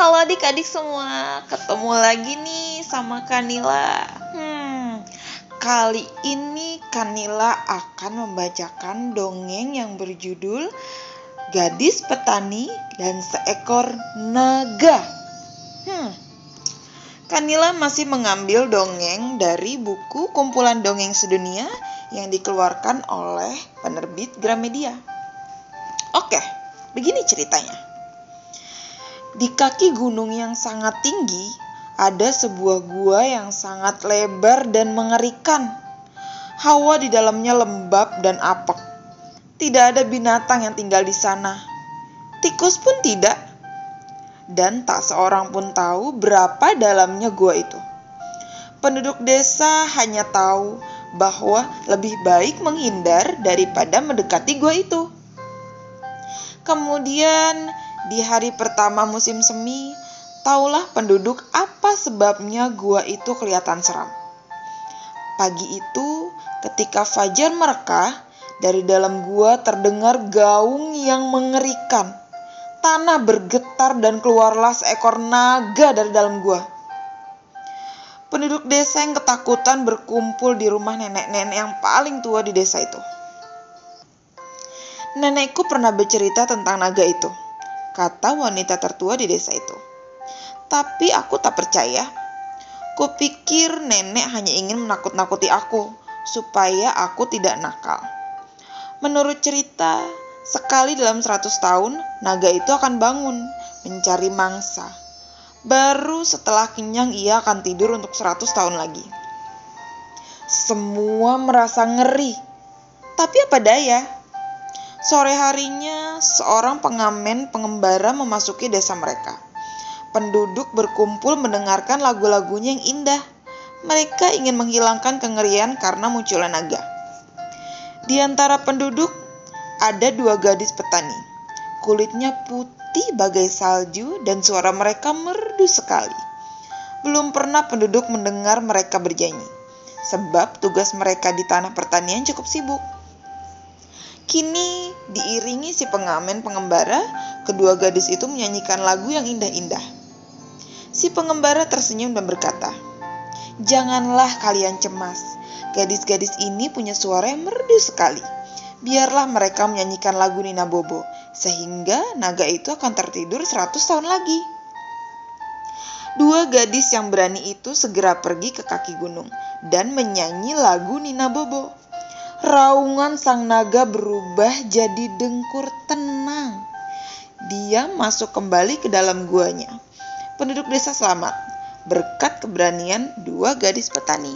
Halo adik-adik semua, ketemu lagi nih sama Kanila. Hmm, kali ini Kanila akan membacakan dongeng yang berjudul Gadis Petani dan Seekor Naga. Hmm, Kanila masih mengambil dongeng dari buku kumpulan dongeng sedunia yang dikeluarkan oleh penerbit Gramedia. Oke, begini ceritanya. Di kaki gunung yang sangat tinggi, ada sebuah gua yang sangat lebar dan mengerikan. Hawa di dalamnya lembab dan apek. Tidak ada binatang yang tinggal di sana. Tikus pun tidak. Dan tak seorang pun tahu berapa dalamnya gua itu. Penduduk desa hanya tahu bahwa lebih baik menghindar daripada mendekati gua itu. Kemudian di hari pertama musim semi, taulah penduduk apa sebabnya gua itu kelihatan seram. Pagi itu, ketika fajar mereka, dari dalam gua terdengar gaung yang mengerikan. Tanah bergetar dan keluarlah seekor naga dari dalam gua. Penduduk desa yang ketakutan berkumpul di rumah nenek-nenek yang paling tua di desa itu. Nenekku pernah bercerita tentang naga itu kata wanita tertua di desa itu. Tapi aku tak percaya. Kupikir nenek hanya ingin menakut-nakuti aku supaya aku tidak nakal. Menurut cerita, sekali dalam 100 tahun naga itu akan bangun mencari mangsa. Baru setelah kenyang ia akan tidur untuk 100 tahun lagi. Semua merasa ngeri. Tapi apa daya? Sore harinya, seorang pengamen pengembara memasuki desa mereka. Penduduk berkumpul mendengarkan lagu-lagunya yang indah. Mereka ingin menghilangkan kengerian karena munculnya naga. Di antara penduduk ada dua gadis petani. Kulitnya putih bagai salju dan suara mereka merdu sekali. Belum pernah penduduk mendengar mereka bernyanyi, sebab tugas mereka di tanah pertanian cukup sibuk. Kini diiringi si pengamen pengembara, kedua gadis itu menyanyikan lagu yang indah-indah. Si pengembara tersenyum dan berkata, Janganlah kalian cemas, gadis-gadis ini punya suara yang merdu sekali. Biarlah mereka menyanyikan lagu Nina Bobo, sehingga naga itu akan tertidur 100 tahun lagi. Dua gadis yang berani itu segera pergi ke kaki gunung dan menyanyi lagu Nina Bobo. Raungan sang naga berubah jadi dengkur tenang. Dia masuk kembali ke dalam guanya. Penduduk desa selamat berkat keberanian dua gadis petani.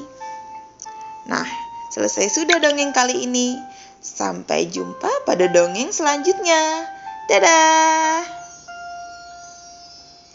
Nah, selesai sudah dongeng kali ini. Sampai jumpa pada dongeng selanjutnya. Dadah.